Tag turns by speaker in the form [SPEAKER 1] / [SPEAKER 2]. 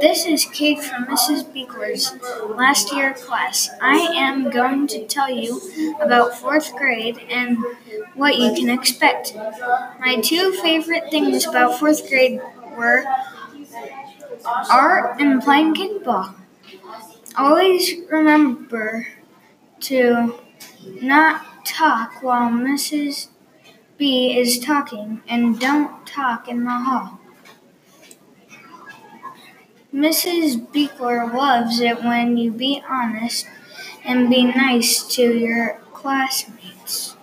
[SPEAKER 1] This is Cade from Mrs. Beekler's last year class. I am going to tell you about fourth grade and what you can expect. My two favorite things about fourth grade were art and playing kickball. Always remember to not talk while Mrs. B is talking and don't talk in the hall. Mrs. Beekler loves it when you be honest and be nice to your classmates.